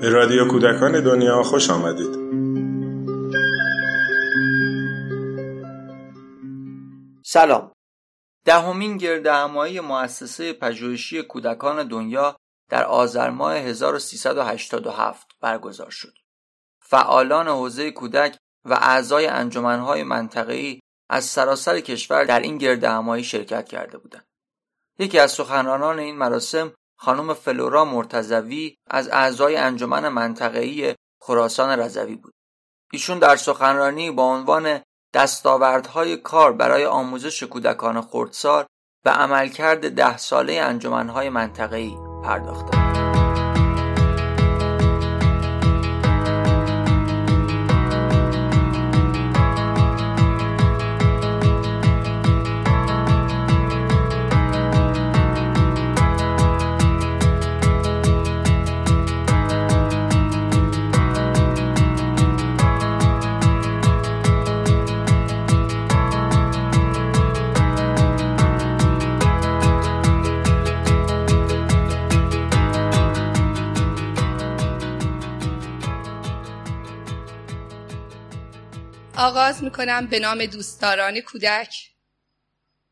به رادیو کودکان دنیا خوش آمدید سلام دهمین گرد همایی مؤسسه پژوهشی کودکان دنیا در آذر ماه 1387 برگزار شد. فعالان حوزه کودک و اعضای انجمنهای منطقه‌ای از سراسر کشور در این گرد همایی شرکت کرده بودند. یکی از سخنرانان این مراسم خانم فلورا مرتزوی از اعضای انجمن منطقه‌ای خراسان رضوی بود. ایشون در سخنرانی با عنوان دستاوردهای کار برای آموزش کودکان خردسال و عملکرد ده ساله انجمنهای منطقه‌ای پرداختند. می‌کنم به نام دوستداران کودک.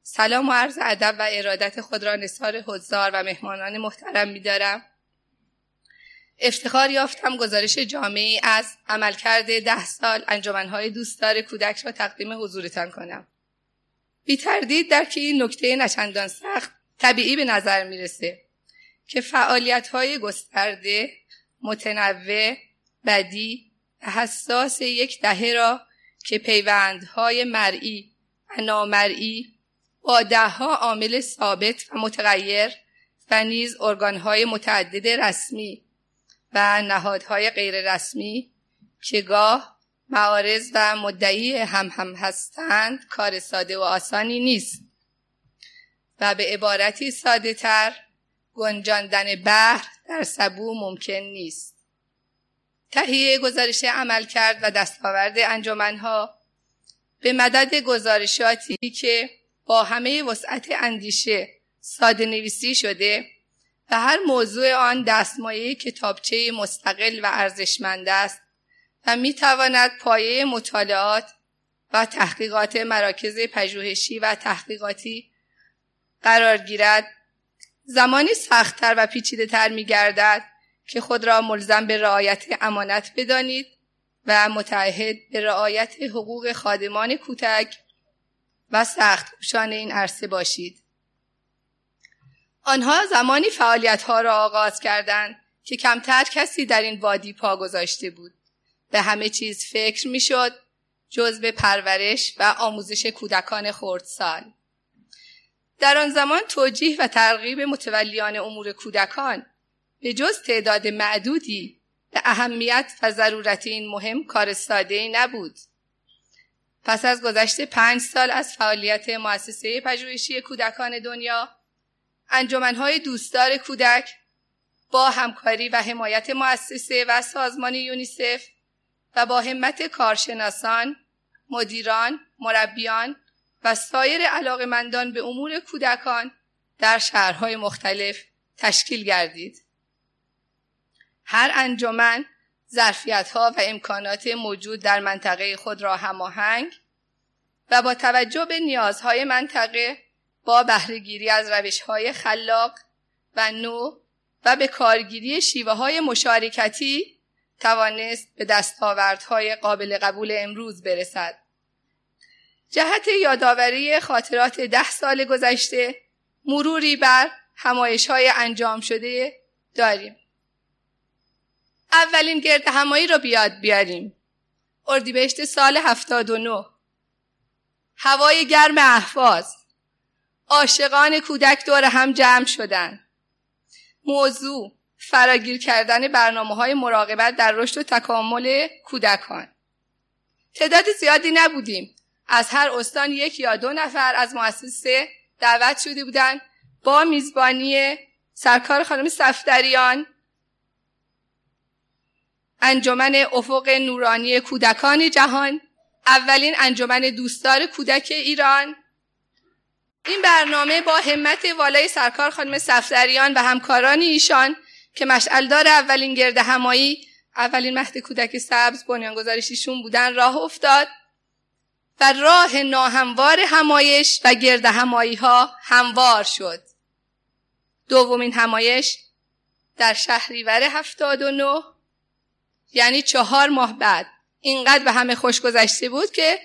سلام و عرض ادب و ارادت خود را نثار حضار و مهمانان محترم میدارم. افتخار یافتم گزارش جامعی از عملکرد ده سال انجمنهای دوستدار کودک را تقدیم حضورتان کنم. بی تردید در که این نکته نچندان سخت طبیعی به نظر می‌رسه که فعالیت های گسترده متنوع بدی و حساس یک دهه را که پیوندهای مرئی و نامرئی با دهها عامل ثابت و متغیر و نیز ارگانهای متعدد رسمی و نهادهای غیررسمی که گاه معارض و مدعی هم هم هستند کار ساده و آسانی نیست. و به عبارتی ساده تر گنجاندن بحر در سبو ممکن نیست. تهیه گزارش عمل کرد و دستاورد انجمنها به مدد گزارشاتی که با همه وسعت اندیشه ساده نویسی شده و هر موضوع آن دستمایه کتابچه مستقل و ارزشمند است و می تواند پایه مطالعات و تحقیقات مراکز پژوهشی و تحقیقاتی قرار گیرد. زمانی سختتر و پیچیده تر می گردد که خود را ملزم به رعایت امانت بدانید و متعهد به رعایت حقوق خادمان کوتک و سخت شان این عرصه باشید. آنها زمانی فعالیت ها را آغاز کردند که کمتر کسی در این وادی پا گذاشته بود. به همه چیز فکر می شد جز به پرورش و آموزش کودکان خردسال. در آن زمان توجیه و ترغیب متولیان امور کودکان به جز تعداد معدودی به اهمیت و ضرورت این مهم کار ساده نبود. پس از گذشت پنج سال از فعالیت مؤسسه پژوهشی کودکان دنیا انجمنهای دوستدار کودک با همکاری و حمایت مؤسسه و سازمان یونیسف و با همت کارشناسان، مدیران، مربیان و سایر علاقمندان به امور کودکان در شهرهای مختلف تشکیل گردید. هر انجمن ظرفیت ها و امکانات موجود در منطقه خود را هماهنگ و با توجه به نیازهای منطقه با بهرهگیری از روش های خلاق و نو و به کارگیری شیوه های مشارکتی توانست به دستاوردهای قابل قبول امروز برسد. جهت یادآوری خاطرات ده سال گذشته مروری بر همایش های انجام شده داریم. اولین گرد همایی رو بیاد بیاریم. اردیبهشت سال 79 هوای گرم احواز عاشقان کودک دور هم جمع شدن. موضوع فراگیر کردن برنامه های مراقبت در رشد و تکامل کودکان. تعداد زیادی نبودیم. از هر استان یک یا دو نفر از مؤسسه دعوت شده بودند. با میزبانی سرکار خانم صفدریان انجمن افق نورانی کودکان جهان اولین انجمن دوستدار کودک ایران. این برنامه با همت والای سرکار خانم صفدریان و همکاران ایشان که مشعلدار اولین گرد همایی اولین مهد کودک سبز بنیانگذارش ایشون بودن راه افتاد و راه ناهموار همایش و گرد همایی ها هموار شد. دومین همایش در شهریور 79 یعنی چهار ماه بعد. اینقدر به همه خوش گذشته بود که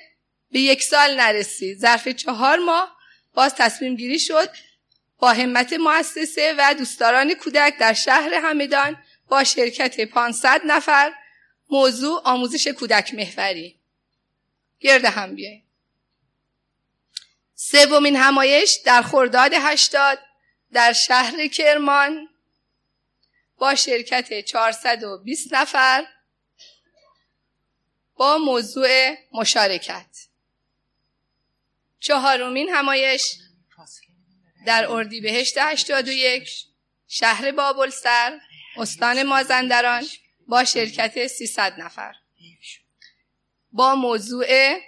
به یک سال نرسید ظرف چهار ماه باز تصمیم گیری شد با همت مؤسسه و دوستداران کودک در شهر همدان با شرکت 500 نفر موضوع آموزش کودک محوری. گرد هم بیاییم. سومین همایش در خرداد 80 در شهر کرمان با شرکت 420 نفر با موضوع مشارکت. چهارمین همایش در اردیبهشت 81 شهر بابلسر استان مازندران با شرکت 300 نفر. با موضوع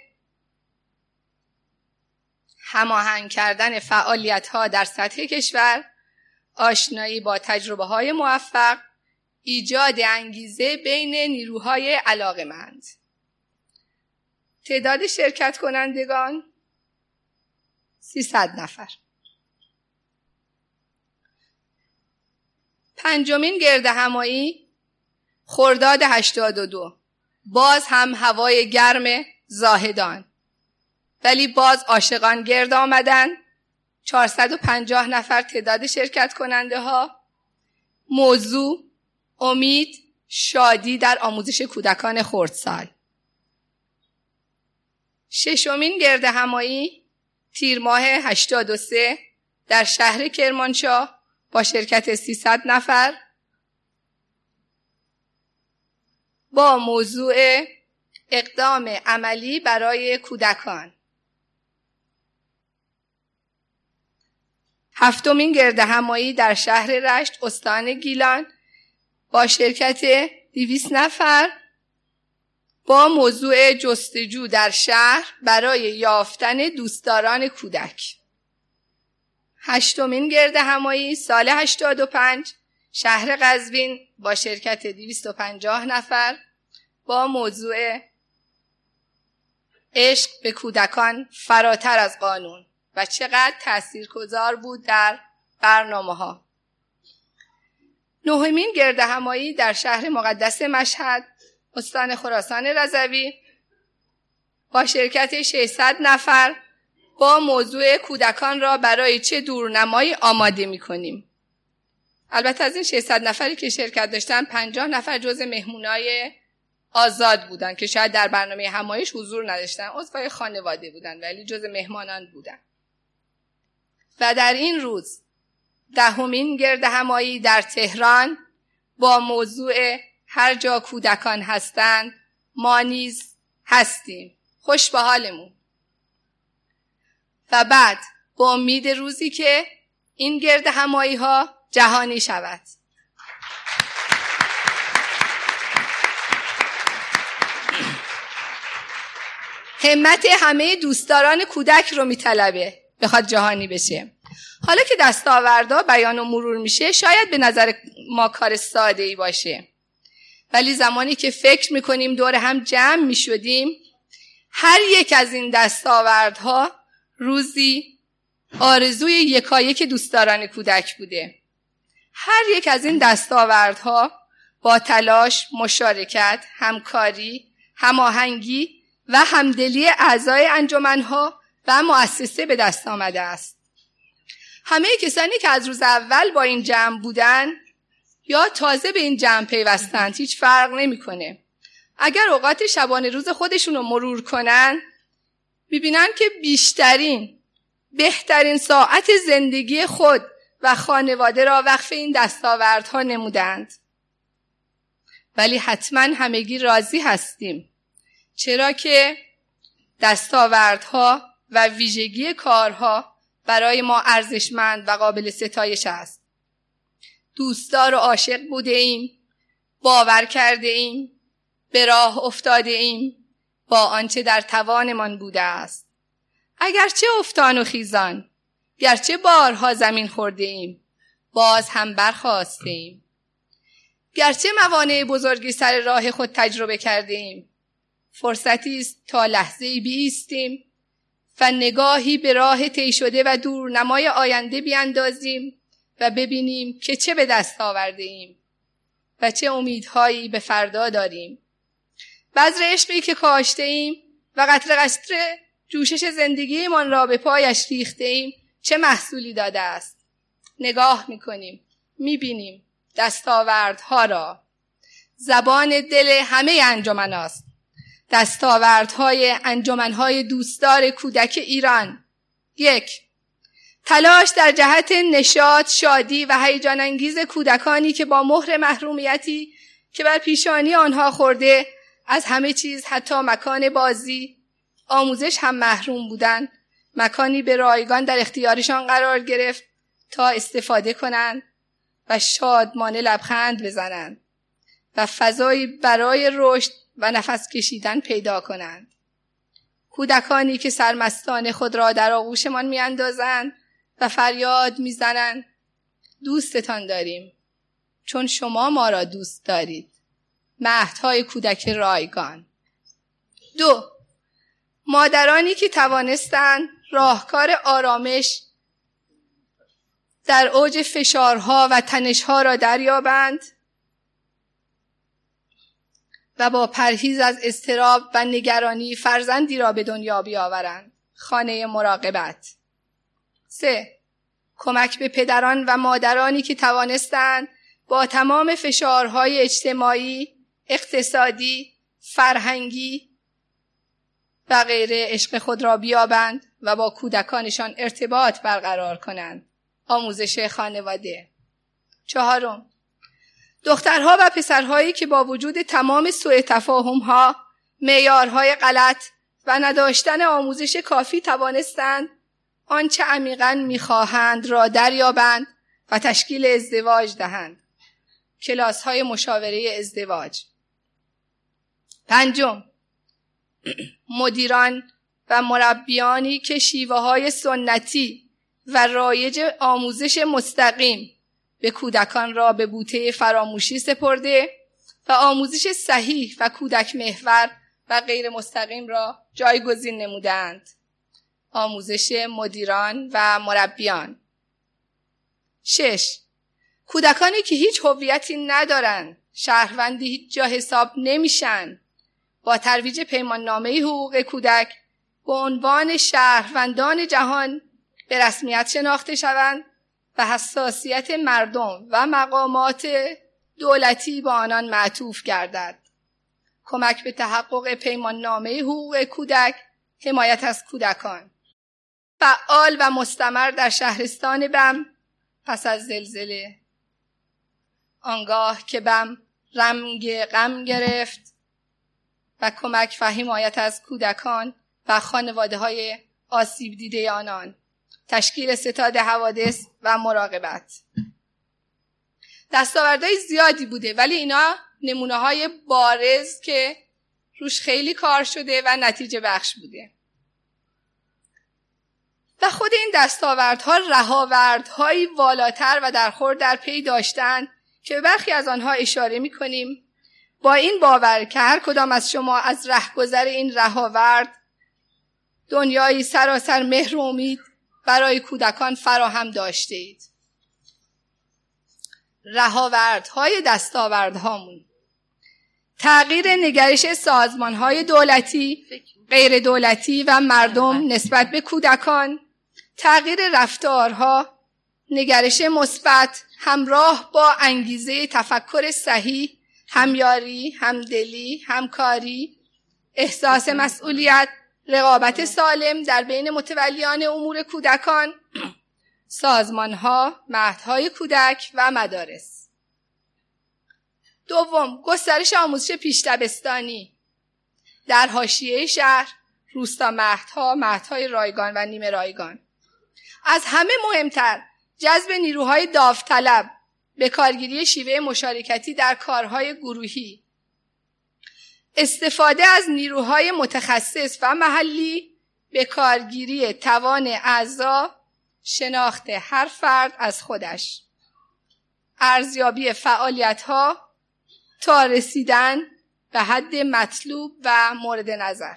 هماهنگ کردن فعالیت ها در سطح کشور آشنایی با تجربه های موفق ایجاد انگیزه بین نیروهای علاقمند تعداد شرکت کنندگان 300 نفر. پنجمین گرد همایی خرداد 82 باز هم هوای گرم زاهدان. ولی باز عاشقان گرد آمدن. 450 نفر تعداد شرکت کننده ها موضوع امید شادی در آموزش کودکان خردسال. ششمین گرد همایی تیر ماه 83 در شهر کرمانشاه با شرکت 300 نفر با موضوع اقدام عملی برای کودکان. هفتمین گرد همایی در شهر رشت استان گیلان. با شرکت 200 نفر با موضوع جستجو در شهر برای یافتن دوستداران کودک. هشتمین گرد همایی سال 85 شهر قزوین با شرکت 250 نفر با موضوع عشق به کودکان فراتر از قانون. و چقدر تاثیرگذار بود در برنامه ها نهمین گرد همایی در شهر مقدس مشهد استان خراسان رضوی با شرکت 600 نفر با موضوع کودکان را برای چه دورنمایی آماده می کنیم. البته از این 600 نفری که شرکت داشتن 50 نفر جز مهمونای آزاد بودن که شاید در برنامه همایش حضور نداشتن. عضوای خانواده بودن ولی جز مهمانان بودن. و در این روز دهمین گرد همایی در تهران با موضوع هر جا کودکان هستند ما نیز هستیم. خوش به حالمون. و بعد با امید روزی که این گرد همایی ها جهانی شود. همت همه دوستداران کودک رو میطلبه. بخواد جهانی بشه. حالا که دستاوردا بیان و مرور میشه شاید به نظر ما کار ساده ای باشه. ولی زمانی که فکر می‌کنیم دور هم جمع می‌شدیم هر یک از این دستاوردها روزی آرزوی یکایک دوستداران کودک بوده. هر یک از این دستاوردها با تلاش، مشارکت، همکاری، هماهنگی و همدلی اعضای انجمنها و مؤسسه به دست آمده است. همه کسانی که از روز اول با این جمع بودن یا تازه به این جمع پیوستند هیچ فرق نمی‌کنه. اگر اوقات شبانه روز خودشون رو مرور کنن می‌بینن که بیشترین بهترین ساعت زندگی خود و خانواده را وقف این دستاوردها نمودند. ولی حتما همگی راضی هستیم. چرا که دستاوردها و ویژگی کارها برای ما ارزشمند و قابل ستایش است. دوستدار و عاشق بوده ایم، باور کرده ایم، به راه افتاده ایم، با آنچه در توانمان بوده است. اگرچه افتان و خیزان گرچه بارها زمین خورده ایم باز هم برخواسته ایم گرچه موانع بزرگی سر راه خود تجربه کرده ایم فرصتی است تا لحظه بیستیم و نگاهی به راه طی شده و دورنمای آینده بیاندازیم و ببینیم که چه به دست آورده ایم و چه امیدهایی به فردا داریم. بذر عشقی که کاشته ایم و قطر قطر جوشش زندگیمان را به پایش ریخته ایم چه محصولی داده است؟ نگاه می‌کنیم می‌بینیم دستاوردها را. زبان دل همه انجمن است. دستاوردهای انجمنهای دوستدار کودک ایران. یک تلاش در جهت نشاط شادی و هیجان انگیز کودکانی که با مهر محرومیتی که بر پیشانی آنها خورده از همه چیز حتی مکان بازی آموزش هم محروم بودند مکانی به رایگان در اختیارشان قرار گرفت تا استفاده کنند و شادمانه لبخند بزنند و فضایی برای رشد و نفس کشیدن پیدا کنند. کودکانی که سرمستان خود را در آغوشمان میاندازند و فریاد می‌زنند دوستتان داریم چون شما ما را دوست دارید. مهدهای کودک رایگان. دو مادرانی که توانستند راهکار آرامش در اوج فشارها و تنشها را دریابند و با پرهیز از استراب و نگرانی فرزندی را به دنیا بیاورند. خانه مراقبت. سه. کمک به پدران و مادرانی که توانستند با تمام فشارهای اجتماعی اقتصادی فرهنگی و غیره عشق خود را بیابند و با کودکانشان ارتباط برقرار کنند. آموزش خانواده. چهارم. دخترها و پسرهایی که با وجود تمام سوء تفاهمها معیارهای غلط و نداشتن آموزش کافی توانستند آنچه عمیقا می‌خواهند را دریابند و تشکیل ازدواج دهند. کلاس های مشاوره ازدواج. پنجم مدیران و مربیانی که شیوه های سنتی و رایج آموزش مستقیم به کودکان را به بوته فراموشی سپرده و آموزش صحیح و کودک محور و غیر مستقیم را جایگزین نمودند. آموزش مدیران و مربیان. شش. کودکانی که هیچ هویتی ندارند شهروندی هیچ جا حساب نمیشن. با ترویج پیمان نامه حقوق کودک به عنوان شهروندان جهان به رسمیت شناخته شوند و حساسیت مردم و مقامات دولتی با آنان معطوف گردد. کمک به تحقق پیمان نامه حقوق کودک حمایت از کودکان. فعال و مستمر در شهرستان بم. پس از زلزله. آنگاه که بم رنگ غم گرفت و کمک و حمایت از کودکان و خانواده های آسیب دیده آنان تشکیل ستاد حوادث و مراقبت. دستاوردهای زیادی بوده ولی اینا نمونه های بارز که روش خیلی کار شده و نتیجه بخش بوده. و خود این دستاوردها رهاوردهایی والاتر و در خور در پی داشتن که برخی از آنها اشاره می کنیم با این باور که هر کدام از شما از رهگذر این رهاورد دنیایی سراسر مهر و امید برای کودکان فراهم داشته اید رهاوردهای دستاوردهامون. تغییر نگرش سازمانهای دولتی غیر دولتی و مردم نسبت به کودکان. تغییر رفتارها نگرش مثبت همراه با انگیزه تفکر صحیح همیاری همدلی همکاری احساس مسئولیت رقابت سالم در بین متولیان امور کودکان سازمانها مهدهای کودک و مدارس. دوم گسترش آموزش پیشتبستانی در حاشیه شهر روستا مهدها مهدهای رایگان و نیمه رایگان. از همه مهمتر جذب نیروهای داوطلب به کارگیری شیوه مشارکتی در کارهای گروهی. استفاده از نیروهای متخصص و محلی به کارگیری توان اعضا شناخت هر فرد از خودش. ارزیابی فعالیت ها تا رسیدن به حد مطلوب و مورد نظر.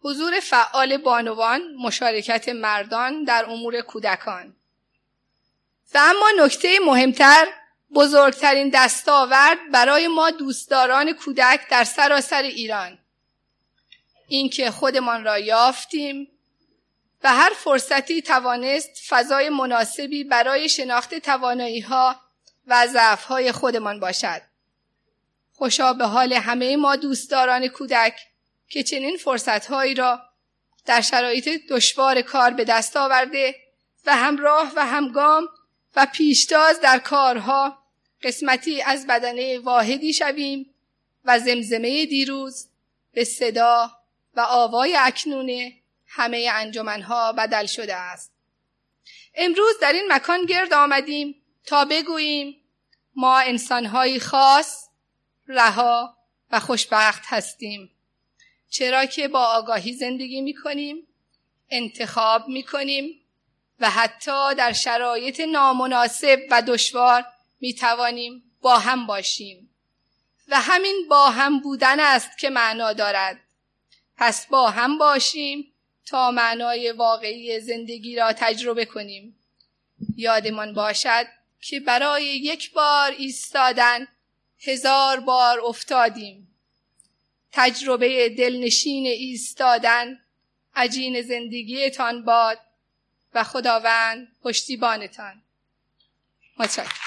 حضور فعال بانوان مشارکت مردان در امور کودکان. و اما نکته مهمتر بزرگترین دستاورد برای ما دوستداران کودک در سراسر ایران. اینکه خودمان را یافتیم و هر فرصتی توانست فضای مناسبی برای شناخت توانایی ها و ضعف های خودمان باشد. خوشا به حال همه ما دوستداران کودک که چنین فرصت هایی را در شرایط دشوار کار به دست آورده و همراه و همگام و پیشتاز در کارها قسمتی از بدنه واحدی شویم و زمزمه دیروز به صدا و آوای اکنون همه انجمنها بدل شده است. امروز در این مکان گرد آمدیم تا بگوییم ما انسانهایی خاص رها و خوشبخت هستیم. چرا که با آگاهی زندگی می کنیم انتخاب می کنیم و حتی در شرایط نامناسب و دشوار می توانیم با هم باشیم. و همین با هم بودن است که معنا دارد. پس با هم باشیم تا معنای واقعی زندگی را تجربه کنیم. یادمان باشد که برای یک بار ایستادن هزار بار افتادیم. تجربه دلنشین ایستادن عجین زندگیتان باد و خداوند پشتیبانتان. متشکرم.